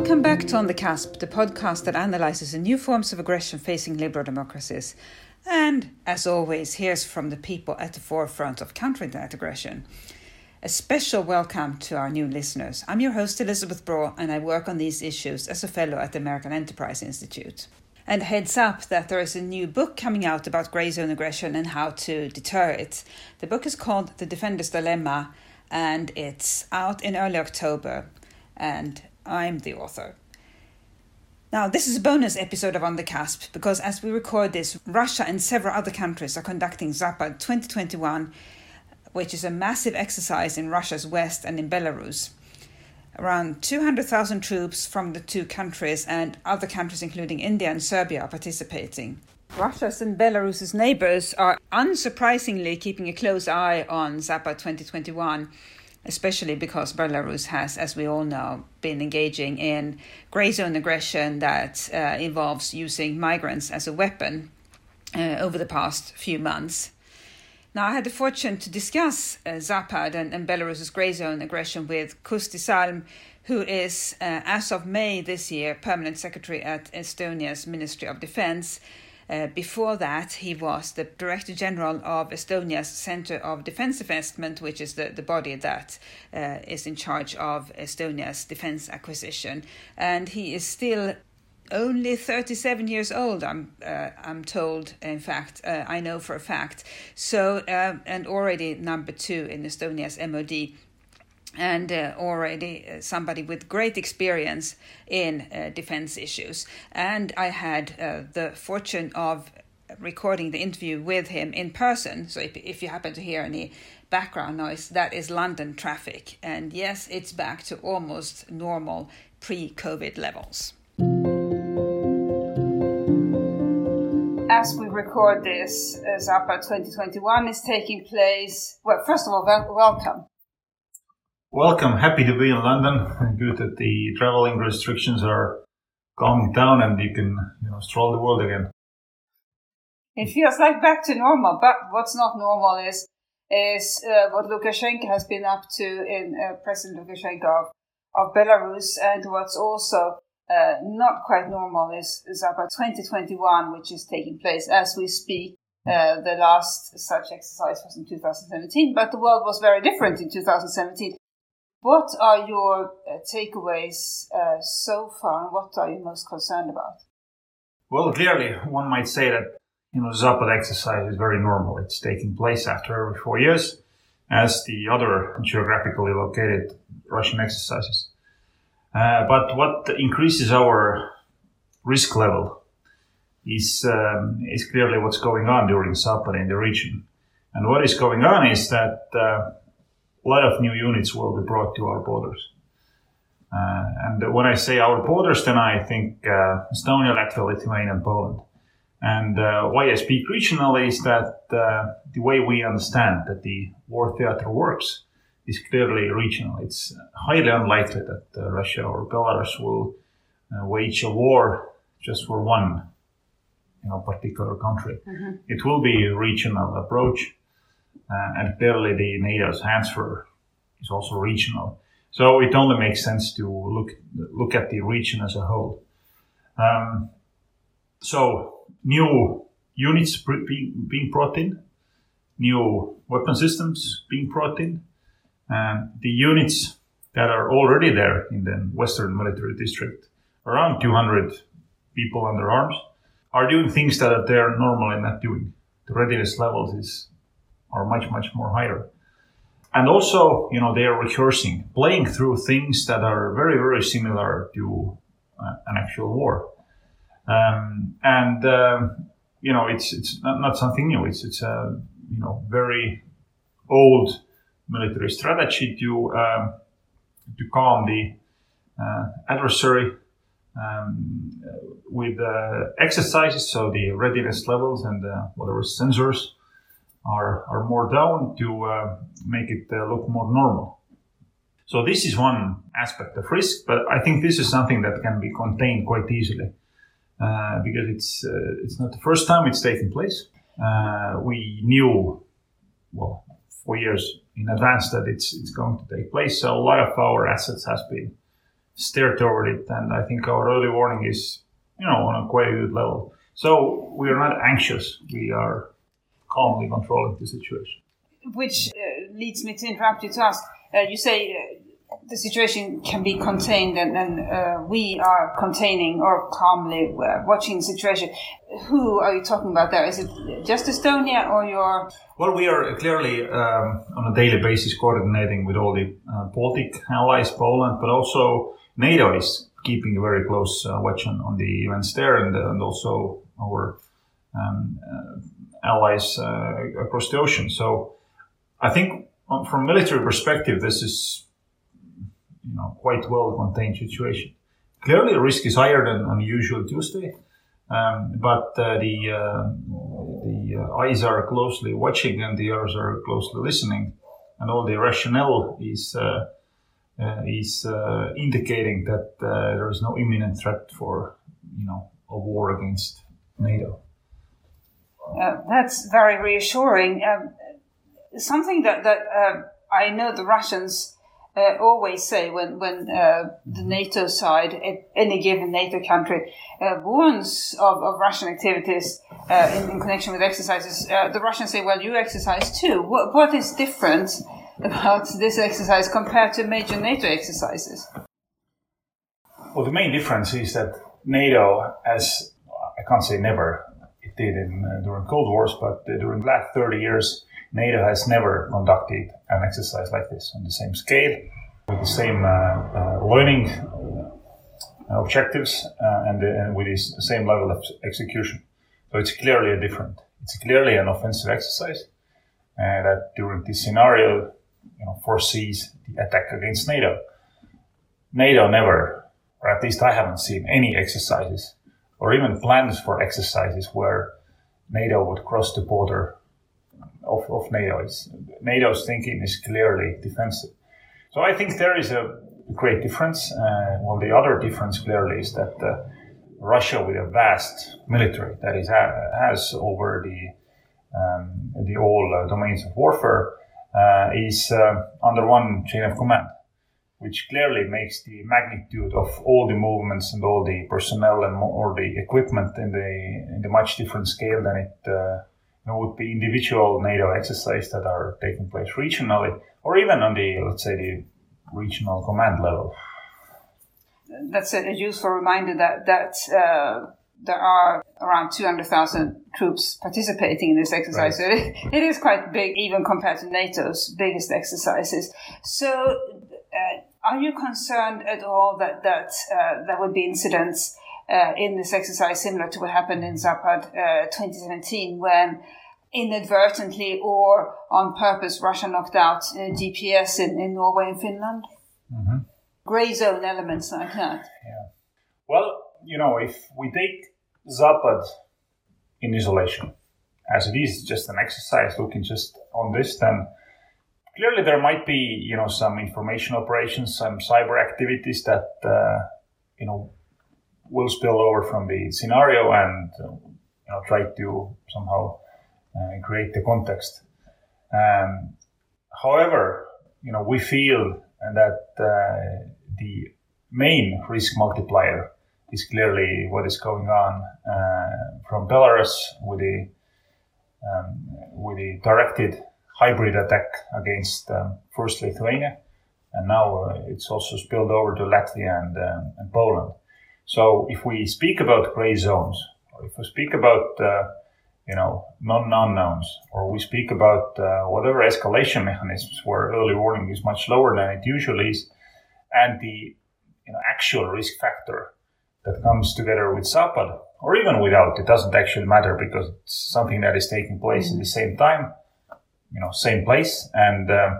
Welcome back to On the Cusp, the podcast that analyzes the new forms of aggression facing liberal democracies. And, as always, hears from the people at the forefront of countering that aggression. A special welcome to our new listeners. I'm your host, Elisabeth Braw, and I work on these issues as a fellow at the American Enterprise Institute. And heads up that there is a new book coming out about grey zone aggression and how to deter it. The book is called The Defender's Dilemma, and it's out in early October. And I'm the author. Now, this is a bonus episode of On the Cusp because as we record this, Russia and several other countries are conducting Zapad 2021, which is a massive exercise in Russia's west and in Belarus. Around 200,000 troops from the two countries and other countries, including India and Serbia, are participating. Russia's and Belarus's neighbors are unsurprisingly keeping a close eye on Zapad 2021 especially because Belarus has, as we all know, been engaging in grey zone aggression that uh, involves using migrants as a weapon uh, over the past few months. Now, I had the fortune to discuss uh, Zapad and, and Belarus's grey zone aggression with Kusti Salm, who is, uh, as of May this year, permanent secretary at Estonia's Ministry of Defense uh, before that, he was the Director General of Estonia's Center of Defense Investment, which is the, the body that uh, is in charge of Estonia's defense acquisition. And he is still only 37 years old i'm uh, i'm told in fact uh, i know for a fact so uh, and already number 2 in estonia's mod and uh, already uh, somebody with great experience in uh, defense issues. And I had uh, the fortune of recording the interview with him in person. So if, if you happen to hear any background noise, that is London traffic. And yes, it's back to almost normal pre COVID levels. As we record this, Zapad 2021 is taking place. Well, first of all, welcome. Welcome. Happy to be in London. Good that the traveling restrictions are calming down and you can you know, stroll the world again. It feels like back to normal, but what's not normal is is uh, what Lukashenko has been up to in uh, President Lukashenko of, of Belarus, and what's also uh, not quite normal is, is Zapad 2021, which is taking place as we speak. Uh, the last such exercise was in 2017, but the world was very different in 2017. What are your uh, takeaways uh, so far, and what are you most concerned about? Well, clearly, one might say that you know Zapad exercise is very normal. It's taking place after every four years, as the other geographically located Russian exercises. Uh, but what increases our risk level is um, is clearly what's going on during Zapad in the region. And what is going on is that uh, a lot of new units will be brought to our borders. Uh, and when I say our borders, then I think uh, Estonia, Latvia, Lithuania, and Poland. And uh, why I speak regionally is that uh, the way we understand that the war theater works is clearly regional. It's highly unlikely that uh, Russia or Belarus will uh, wage a war just for one you know, particular country. Mm-hmm. It will be a regional approach and clearly the NATO's transfer is also regional. So it only makes sense to look look at the region as a whole. Um, so new units being, being brought in, new weapon systems being brought in, and the units that are already there in the Western Military District, around 200 people under arms, are doing things that they're normally not doing. The readiness levels is are much, much more higher. And also, you know, they are rehearsing, playing through things that are very, very similar to uh, an actual war. Um, and, um, you know, it's, it's not, not, something new. It's, it's a, you know, very old military strategy to, um, to calm the uh, adversary um, with uh, exercises, so the readiness levels and uh, whatever sensors are, are more down to uh, make it uh, look more normal. So this is one aspect of risk, but I think this is something that can be contained quite easily uh, because it's uh, it's not the first time it's taken place. Uh, we knew, well, four years in advance that it's it's going to take place. So a lot of our assets has been steer toward it. And I think our early warning is, you know, on a quite good level. So we are not anxious. We are calmly controlling the situation. Which uh, leads me to interrupt you to ask. Uh, you say uh, the situation can be contained, and, and uh, we are containing or calmly uh, watching the situation. Who are you talking about there? Is it just Estonia or your? Well, we are clearly um, on a daily basis coordinating with all the uh, Baltic allies, Poland, but also NATO is keeping a very close watch on, on the events there, and, and also our um, uh, allies uh, across the ocean. So I think um, from military perspective, this is you know quite well contained situation. Clearly, the risk is higher than on usual Tuesday, um, but uh, the uh, the uh, eyes are closely watching and the ears are closely listening, and all the rationale is. Uh, is indicating that there is no imminent threat for, you know, a war against NATO. Uh, that's very reassuring. Um, something that that uh, I know the Russians uh, always say when when uh, the NATO side, any given NATO country, uh, warns of, of Russian activities uh, in, in, connection with exercises, the Russians say, "Well, you exercise too." What, what is different about this exercise compared to major NATO exercises? Well, the main difference is that NATO has I can't say never. Did in uh, during Cold Wars, but uh, during the last 30 years, NATO has never conducted an exercise like this on the same scale, with the same uh, uh learning uh, objectives, and, and, with the same level of execution. So it's clearly a different. It's clearly an offensive exercise that during this scenario, you know, foresees the attack against NATO. NATO never, or at least I haven't seen any exercises or even plans for exercises where NATO would cross the border of, of NATO. It's, NATO's thinking is clearly defensive. So I think there is a great difference. Uh, well, the other difference clearly is that uh, Russia, with a vast military that is has over the um, the all uh, domains of warfare, uh, is uh, under one chain of command which clearly makes the magnitude of all the movements and all the personnel and or the equipment in the in the much different scale than it uh, you know, would be individual NATO exercises that are taking place regionally or even on the let's say the regional command level. That's a useful reminder that that. Uh, there are around 200,000 troops participating in this exercise. Right. So it, it is quite big, even compared to NATO's biggest exercises. So, uh, are you concerned at all that that uh, there would be incidents uh, in this exercise similar to what happened in Zapad uh, 2017 when inadvertently or on purpose Russia knocked out uh, GPS in, in Norway and Finland? Mm-hmm. Grey zone elements like that. Yeah. Well, you know, if we take Zapad in isolation, as it is just an exercise looking just on this, then clearly there might be you know some information operations, some cyber activities that uh, you know will spill over from the scenario and uh, you know try to somehow uh, create the context. Um, however, you know we feel that uh, the main risk multiplier is clearly what is going on uh, from Belarus with the um, with the directed hybrid attack against um, first Lithuania, and now uh, it's also spilled over to Latvia and, um, and, Poland. So if we speak about gray zones, or if we speak about uh, you know non-unknowns, or we speak about uh, whatever escalation mechanisms where early warning is much lower than it usually is, and the you know, actual risk factor that comes together with Zapad, or even without, it doesn't actually matter because it's something that is taking place mm-hmm. at the same time you know same place. And uh,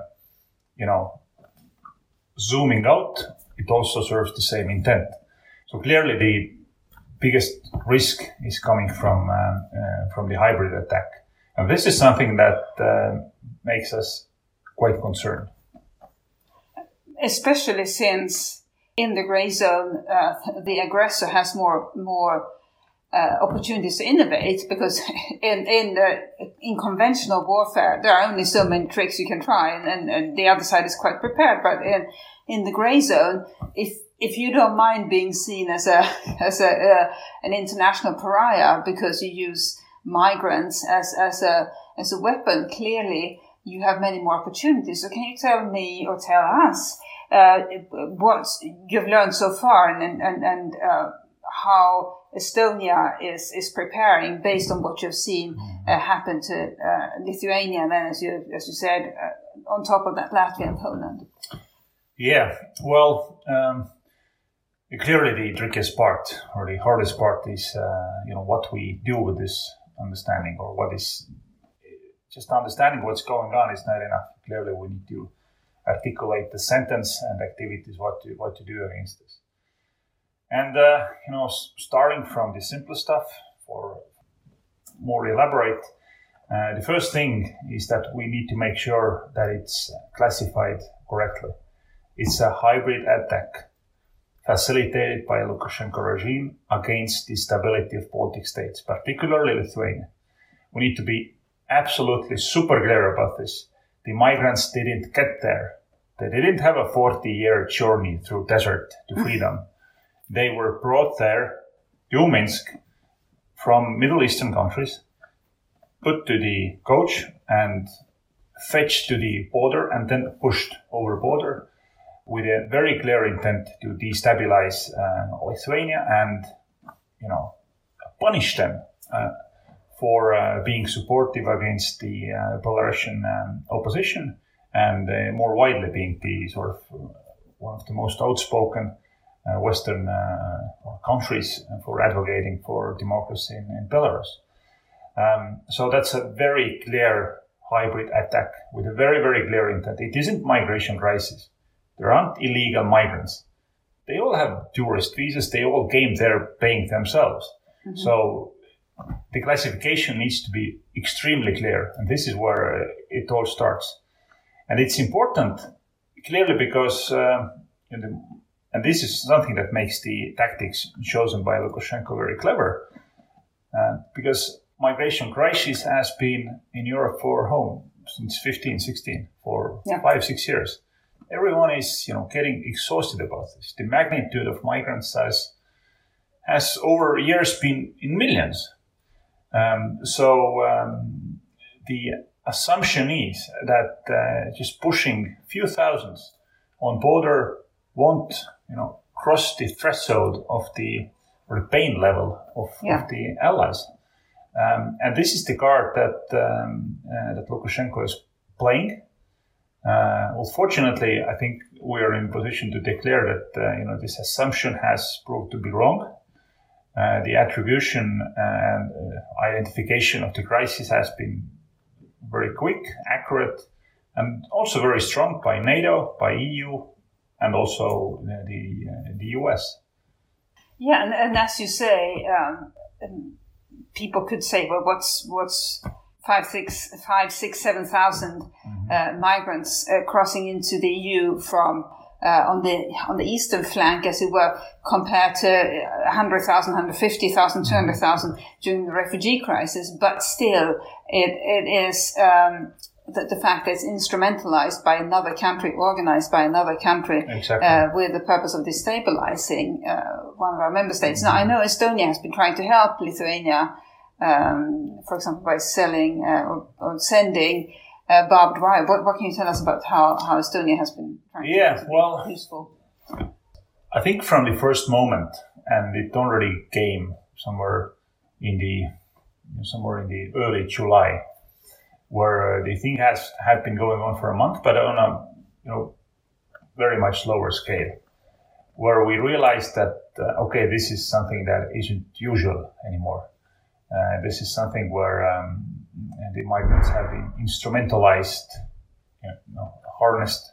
you know zooming out it also serves the same intent. So clearly the biggest risk is coming from uh, uh, from the hybrid attack. And this is something that uh, makes us quite concerned. Especially since in the gray zone uh, the aggressor has more more uh, opportunities to innovate because in in in conventional warfare there are only so many tricks you can try and, and, and, the other side is quite prepared but in in the gray zone if if you don't mind being seen as a as a uh, an international pariah because you use migrants as as a as a weapon, clearly you have many more opportunities. So can you tell me or tell us uh, what you've learned so far and and and uh, how Estonia is is preparing based on what you've seen uh, happen to uh, Lithuania, and then as you as you said, uh, on top of that, Latvia and Poland. Yeah, well. Um clearly the trickiest part or the hardest part is uh, you know what we do with this understanding or what is just understanding what's going on is not enough clearly we need to articulate the sentence and activities what to what to do against this and uh, you know starting from the simplest stuff for more elaborate uh, the first thing is that we need to make sure that it's classified correctly it's a hybrid attack facilitated by Lukashenko regime against the stability of Baltic states, particularly Lithuania. We need to be absolutely super clear about this. The migrants didn't get there. They didn't have a 40 year journey through desert to mm. freedom. They were brought there to Minsk from Middle Eastern countries, put to the coach and fetched to the border and then pushed over border with a very clear intent to destabilize uh, Lithuania and, you know, punish them uh, for uh, being supportive against the uh, Belarusian um, opposition and uh, more widely being the sort of uh, one of the most outspoken Western countries for advocating for democracy in, in Belarus. Um, so that's a very clear hybrid attack with a very, very clear intent. It isn't migration crisis there aren't illegal migrants. They all have tourist visas. They all came there paying themselves. Mm-hmm. So the classification needs to be extremely clear. And this is where uh, it all starts. And it's important clearly because, uh, the, and this is something that makes the tactics chosen by Lukashenko very clever. Uh, because migration crisis has been in Europe for home since 15, 16, for yeah. five, six years everyone is, you know, getting exhausted about this. The magnitude of migrants has has over years been in millions. Um, so um, the assumption is that uh, just pushing a few thousands on border won't, you know, cross the threshold of the or the pain level of, yeah. of the allies. Um, and this is the card that um, uh, that Lukashenko is playing. Uh, well, fortunately, I think we are in position to declare that uh, you know this assumption has proved to be wrong. Uh, the attribution and uh, identification of the crisis has been very quick, accurate, and also very strong by NATO, by EU, and also the uh, the US. Yeah, and, and as you say, um, people could say, well, what's what's five, six, five, six, seven thousand mm-hmm. uh, migrants uh, crossing into the EU from uh, on the on the eastern flank, as it were, compared to 100,000, 150,000, 200,000 during the refugee crisis. But still, it it is. Um, the, the, fact that it's instrumentalized by another country, organized by another country, exactly. uh, with the purpose of destabilizing uh, one of our member states. Now, I know Estonia has been trying to help Lithuania um, for example, by selling uh, or, or, sending uh, barbed wire. What, what, can you tell us about how, how Estonia has been trying? yeah, well, useful? I think from the first moment, and it already came somewhere in the somewhere in the early July, where uh, the thing has had been going on for a month, but on a you know very much lower scale, where we realized that uh, okay, this is something that isn't usual anymore uh, this is something where um, the migrants have been instrumentalized, you know, harnessed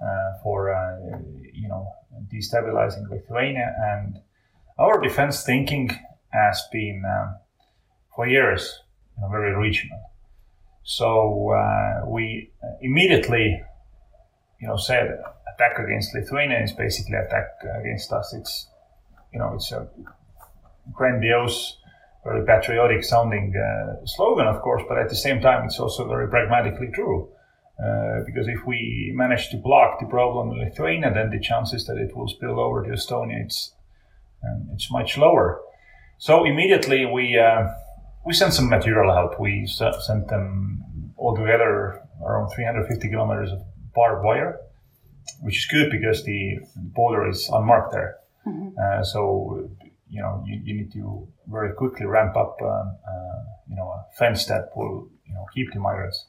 uh, for uh, you know destabilizing Lithuania, and our defense thinking has been um, for years you know, very regional. So uh, we immediately, you know, said attack against Lithuania is basically attack against us. It's you know it's a grandiose very patriotic sounding uh, slogan, of course, but at the same time, it's also very pragmatically true. Uh, because if we manage to block the problem in Lithuania, then the chances that it will spill over to Estonia it's um, it's much lower. So immediately we uh, we sent some material help. We sent them altogether around 350 kilometers of barbed wire, which is good because the border is unmarked there. Mm-hmm. Uh, so you know you, you, need to very quickly ramp up um, uh, you know a fence that will you know keep the migrants.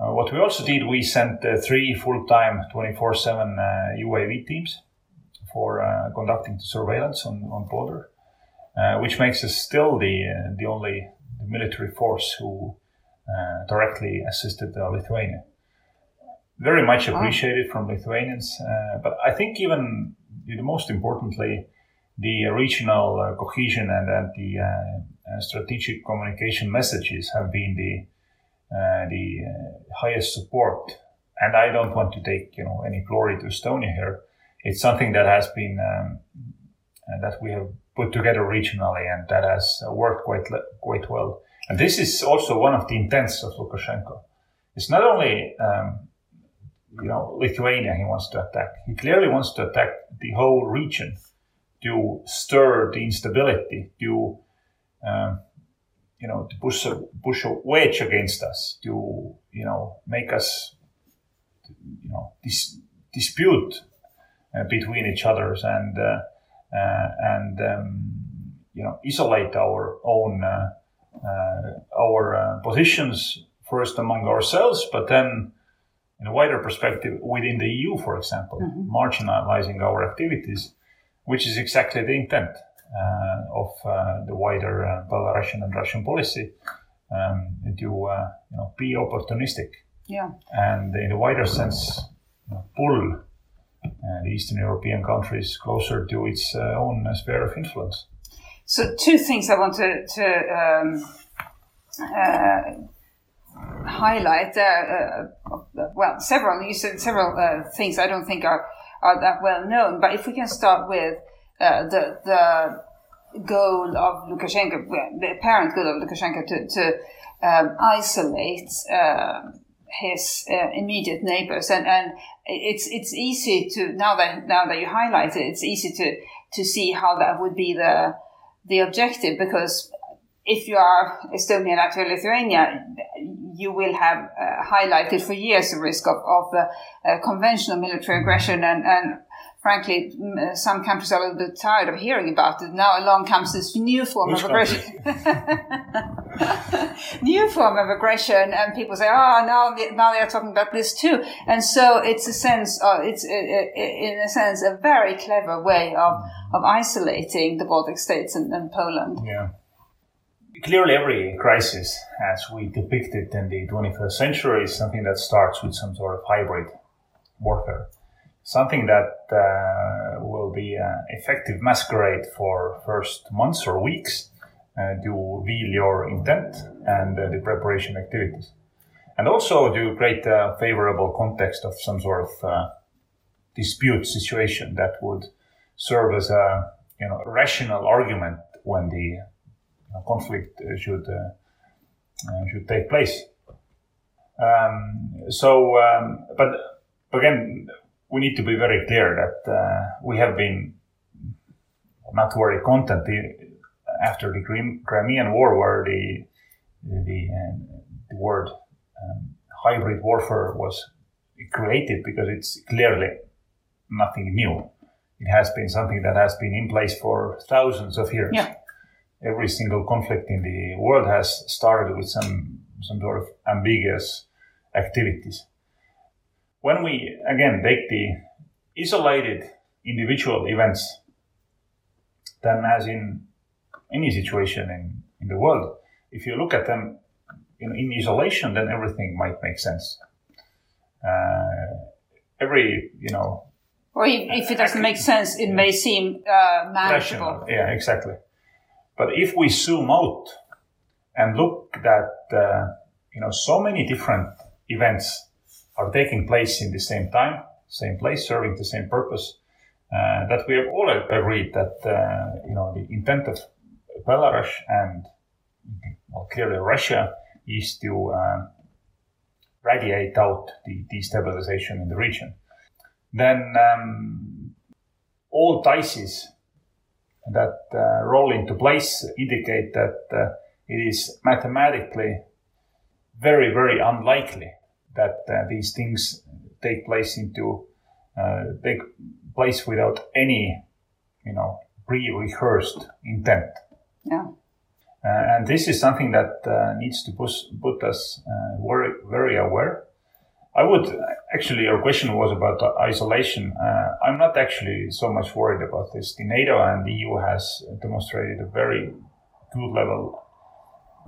Uh, what we also did, we sent uh, three full-time 24/7 UAV uh, teams for uh, conducting the surveillance on on border, which makes us still the the only military force who directly assisted Lithuania. Very much appreciated from Lithuanians, but I think even the most importantly, the regional uh, cohesion and, and the uh, uh, strategic communication messages have been the the highest support. And I don't want to take you know any glory to Estonia here. It's something that has been um, that we have put together regionally, and that has worked quite quite well. And this is also one of the intents of Lukashenko. It's not only um, you know Lithuania he wants to attack. He clearly wants to attack the whole region to stir the instability, to um, you know, to push a push a wedge against us, to you know, make us you know dis- dispute uh, between each others and uh, and um, you know isolate our own uh, uh, our uh, positions first among ourselves, but then in a wider perspective within the EU, for example, mm-hmm. marginalizing our activities which is exactly the intent uh, of uh, the wider uh, Belarusian and Russian policy um, to you know be opportunistic. Yeah. And in a wider sense, you know, pull the Eastern European countries closer to its own sphere of influence. So, two things I want to, to um, uh, highlight. Uh, uh, well, several. You said several things I don't think are are that well known. But if we can start with uh, the the goal of Lukashenko, the apparent goal of Lukashenko to, to um, isolate uh, his uh, immediate neighbors, and and it's it's easy to now that now that you highlight it, it's easy to to see how that would be the the objective because if you are Estonia, Latvia, Lithuania, you will have uh, highlighted for years the risk of, of uh, uh, conventional military aggression and, and frankly, some countries are a little bit tired of hearing about it. Now along comes this new form Which of aggression. new form of aggression, and people say, "Oh, now now they are talking about this too." And so it's a sense, of, it's uh, uh, in a sense a very clever way of of isolating the Baltic states and, and Poland. Yeah clearly every crisis, as we depicted in the 21st century, is something that starts with some sort of hybrid warfare. Something that uh, will be an effective masquerade for first months or weeks uh, to reveal your intent and uh, the preparation activities. And also to create a favorable context of some sort of uh, dispute situation that would serve as a you know, rational argument when the conflict should uh, should take place. Um, so, um, but again, we need to be very clear that uh, we have been not very content after the Crimean War, where the the, uh, the word um, hybrid warfare was created because it's clearly nothing new. It has been something that has been in place for thousands of years. Yeah every single conflict in the world has started with some some sort of ambiguous activities. When we again take the isolated individual events, then as in any situation in, in the world, if you look at them in, in isolation, then everything might make sense. Uh, every, you know. Or if it doesn't make sense, it may seem uh, manageable. Rational. Yeah, exactly. But if we zoom out and look that, uh, you know, so many different events are taking place in the same time, same place, serving the same purpose, uh, that we have all agreed that, uh, you know, the intent of Belarus and well, clearly Russia is to, uh, radiate out the destabilization in the region. Then um, all dices that uh, roll into place indicate that uh, it is mathematically very, very unlikely that uh, these things take place into uh, take place without any, you know, pre-rehearsed intent. Yeah. Uh, and this is something that uh, needs to push, put us uh, very, very aware. I would actually, your question was about isolation. Uh, I'm not actually so much worried about this. The NATO and the EU has demonstrated a very good level,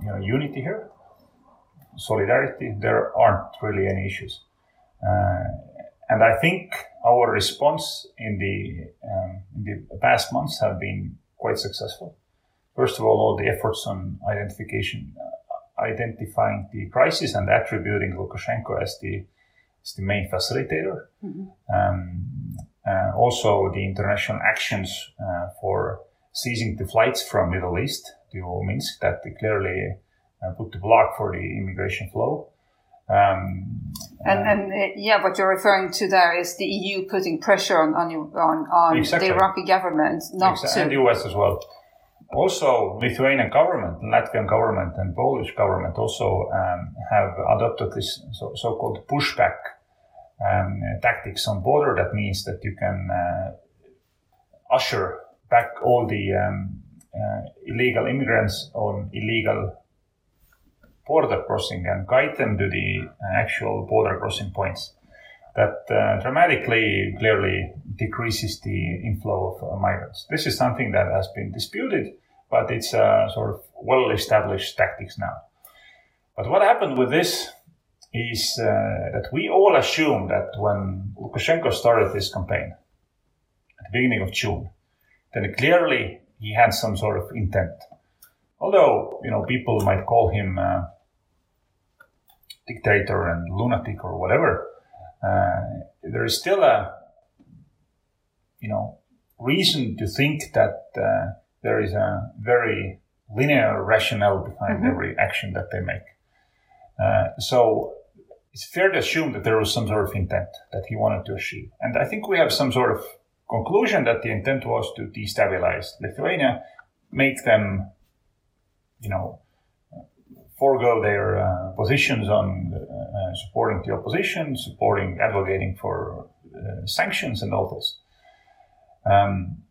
you know, unity here, solidarity. There aren't really any issues, uh, and I think our response in the um, in the past months have been quite successful first of all, all the efforts on identification, uh, identifying the crisis and attributing Lukashenko as the, as the main facilitator. Mm-hmm. Um, uh, also, the international actions uh, for seizing the flights from Middle East to Minsk that clearly uh, put the block for the immigration flow. Um, and, and uh, yeah, what you're referring to there is the EU putting pressure on on, on, on exactly. the Iraqi government, not exactly. to and the US as well. Also, Lithuanian government, Latvian government, and Polish government also um, have adopted this so, so-called pushback um, tactics on border. That means that you can uh, usher back all the um, uh, illegal immigrants on illegal border crossing and guide them to the actual border crossing points. That uh, dramatically, clearly decreases the inflow of migrants. This is something that has been disputed but it's a sort of well established tactics now. But what happened with this is uh, that we all assumed that when Lukashenko started this campaign at the beginning of June, then clearly he had some sort of intent. Although, you know, people might call him dictator and lunatic or whatever, uh, there is still a, you know, reason to think that uh, there is a very linear rationale behind mm-hmm. every action that they make. Uh, so it's fair to assume that there was some sort of intent that he wanted to achieve. And I think we have some sort of conclusion that the intent was to destabilize Lithuania, make them, you know, forego their uh, positions on uh, supporting the opposition, supporting, advocating for uh, sanctions and all this. Um,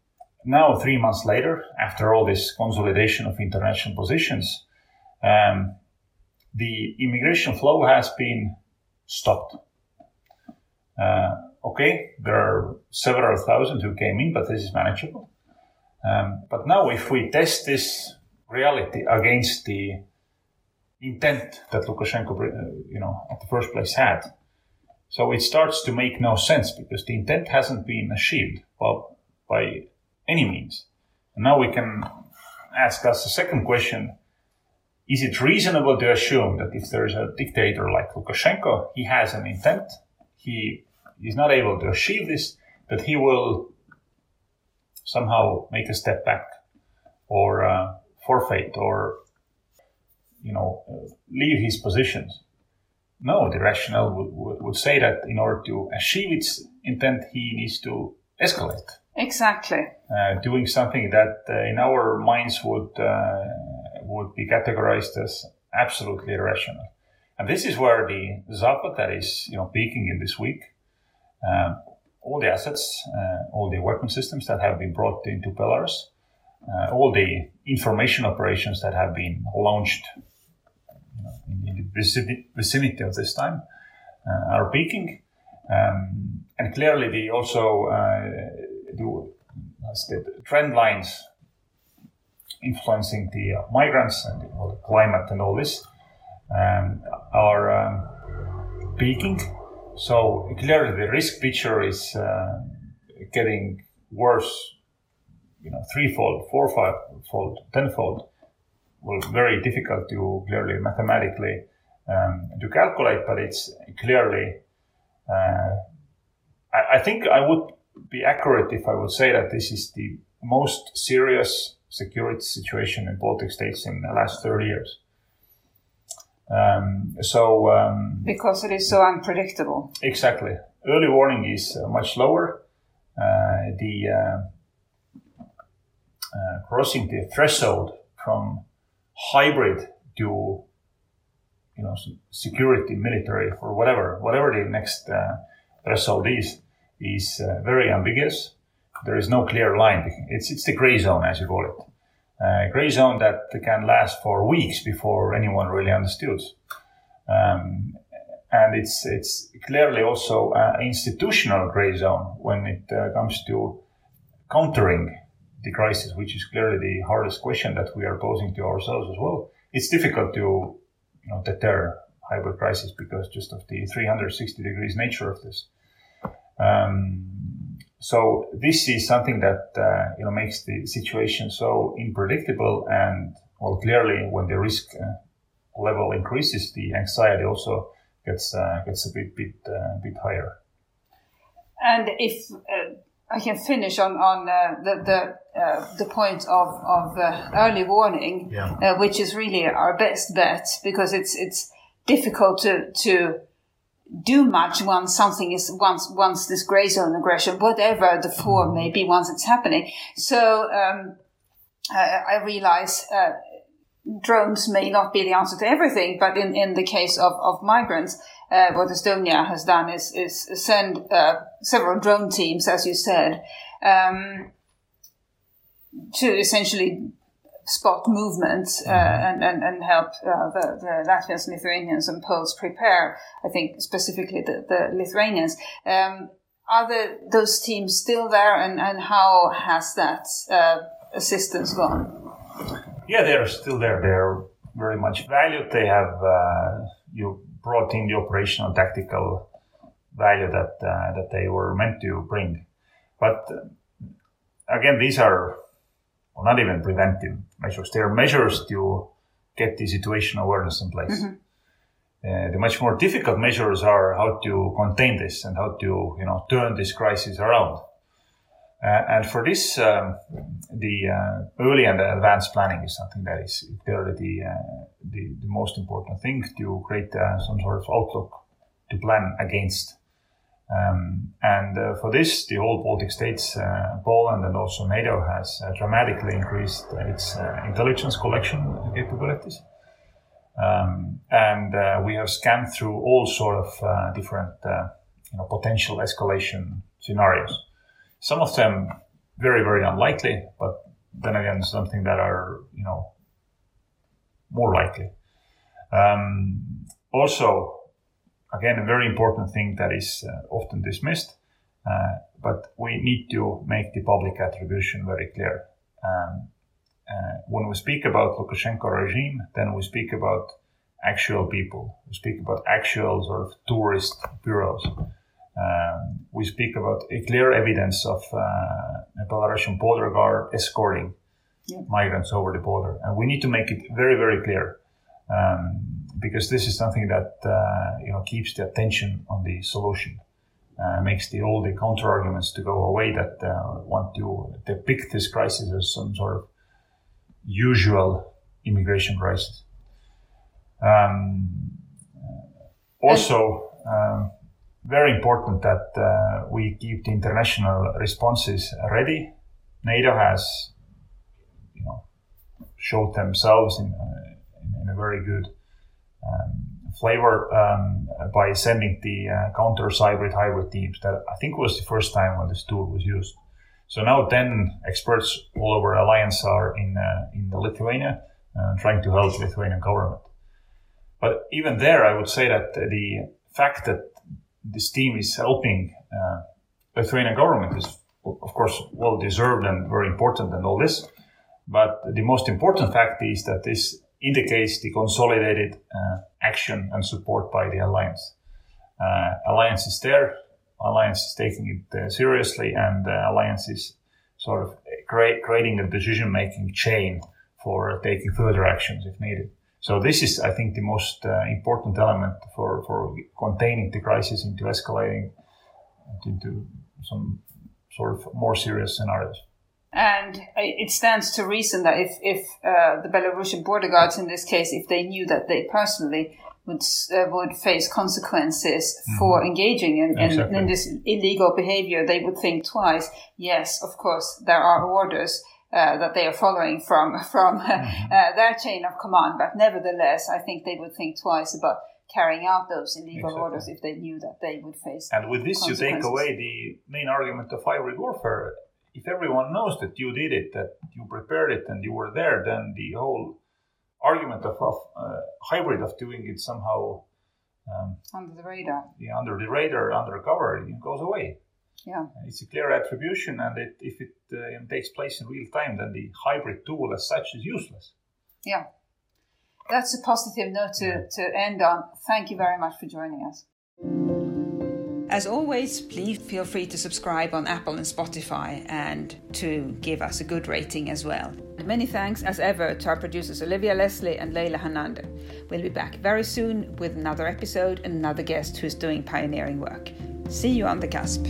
now, three months later, after all this consolidation of international positions, um, the immigration flow has been stopped. Uh, okay, there are several thousand who came in, but this is manageable. Um, but now, if we test this reality against the intent that Lukashenko, uh, you know, at the first place had, so it starts to make no sense because the intent hasn't been achieved well, by any means. And now we can ask us a second question. Is it reasonable to assume that if there is a dictator like Lukashenko, he has an intent, he is not able to achieve this, that he will somehow make a step back or uh, forfeit or, you know, leave his positions? No, the rationale would, would say that in order to achieve its intent, he needs to escalate. Exactly. Uh, doing something that uh, in our minds would uh, would be categorized as absolutely irrational. And this is where the Zapad that is you know peaking in this week, um, all the assets, uh, all the weapon systems that have been brought into Belarus, uh, all the information operations that have been launched you know, in, the vicinity of this time uh, are peaking. Um, and clearly, the also the trend lines influencing the uh, migrants and the, climate and all this um, are um, peaking. So clearly, the risk picture is uh, getting worse. You know, threefold, fourfold, tenfold. Well, very difficult to clearly mathematically um, to calculate, but it's clearly. Uh, I, I think I would be accurate if I would say that this is the most serious security situation in Baltic states in the last 30 years. Um, so um, because it is so unpredictable. Exactly. Early warning is uh, much lower. Uh, the uh, uh, crossing the threshold from hybrid to you know security, military, or whatever, whatever the next uh, threshold is, is uh, very ambiguous. There is no clear line. It's it's the gray zone, as you call it uh, gray zone that can last for weeks before anyone really understood. Um, and it's it's clearly also an institutional gray zone when it uh, comes to countering the crisis, which is clearly the hardest question that we are posing to ourselves as well. It's difficult to you know, deter hybrid crisis because just of the 360 degrees nature of this. Um, so this is something that uh, you know makes the situation so unpredictable, and well, clearly when the risk uh, level increases, the anxiety also gets uh, gets a bit bit uh, bit higher. And if uh, I can finish on on uh, the the the point of of early warning, yeah. which is really our best bet because it's it's difficult to to do much once something is once once this gray zone aggression, whatever the form may be, once it's happening. So um, I, I realize uh, drones may not be the answer to everything, but in, in the case of, of migrants, uh, what Estonia has done is is send uh, several drone teams, as you said, um, to essentially spot movements uh, mm-hmm. and, and, and help uh, the, the Latvians, Lithuanians, and Poles prepare. I think specifically the, the Lithuanians. Um, are the, those teams still there, and, and how has that uh, assistance gone? Yeah, they're still there. They're very much valued. They have uh, you brought in the operational tactical value that uh, that they were meant to bring, but uh, again, these are or not even preventive measures. They are measures to get the situation awareness in place. Mm-hmm. Uh, the much more difficult measures are how to contain this and how to, you know, turn this crisis around. Uh, and for this, um, the uh, early and advanced planning is something that is clearly the, uh, the, the, most important thing to create uh, some sort of outlook to plan against um, and uh, for this, the whole Baltic states, uh, Poland, and also NATO has uh, dramatically increased its uh, intelligence collection capabilities. Um, and uh, we have scanned through all sort of uh, different, you know, potential escalation scenarios. Some of them very, very unlikely, but then again, something that are, you know, more likely. Um, also, again, a very important thing that is uh, often dismissed, uh, but we need to make the public attribution very clear. Um, uh, when we speak about Lukashenko regime, then we speak about actual people. We speak about actual sort of tourist bureaus. Um, we speak about a clear evidence of uh, a Belarusian border guard escorting yeah. migrants over the border. And we need to make it very, very clear. Um, because this is something that uh, you know keeps the attention on the solution, uh, makes the all the counter arguments to go away that uh, want to depict this crisis as some sort of usual immigration crisis. Um, also, um, very important that uh, we keep the international responses ready. NATO has, you know, showed themselves in, uh, in, a very good flavor um, by sending the uh, counter hybrid hybrid teams. That I think was the first time when this tool was used. So now 10 experts all over Alliance are in, uh, in Lithuania uh, trying to help Lithuanian government. But even there, I would say that the fact that this team is helping uh, Lithuanian government is, of course, well deserved and very important and all this. But the most important fact is that this indicates the consolidated uh, action and support by the alliance. Uh, alliance is there. Alliance is taking it uh, seriously, and alliance is sort of creating a decision-making chain for taking further actions if needed. So this is, I think, the most uh, important element for, for containing the crisis into escalating into some sort of more serious scenarios. And it stands to reason that if, if uh, the Belarusian border guards, in this case, if they knew that they personally would uh, would face consequences mm-hmm. for engaging in, exactly. in, in, this illegal behavior, they would think twice. Yes, of course, there are orders. Uh, that they are following from from mm-hmm. uh, their chain of command, but nevertheless, I think they would think twice about carrying out those illegal exactly. orders if they knew that they would face. And with this, you take away the main argument of hybrid warfare. If everyone knows that you did it, that you prepared it, and you were there, then the whole argument of, of uh, hybrid of doing it somehow um, under the radar, yeah, under the radar, undercover, it goes away. Yeah, it's a clear attribution, and it, if it uh, takes place in real time, then the hybrid tool as such is useless. Yeah that's a positive note to, to end on. Thank you very much for joining us. As always, please feel free to subscribe on Apple and Spotify and to give us a good rating as well. Many thanks, as ever, to our producers Olivia Leslie and Leila Hanander. We'll be back very soon with another episode and another guest who's doing pioneering work. See you on the cusp.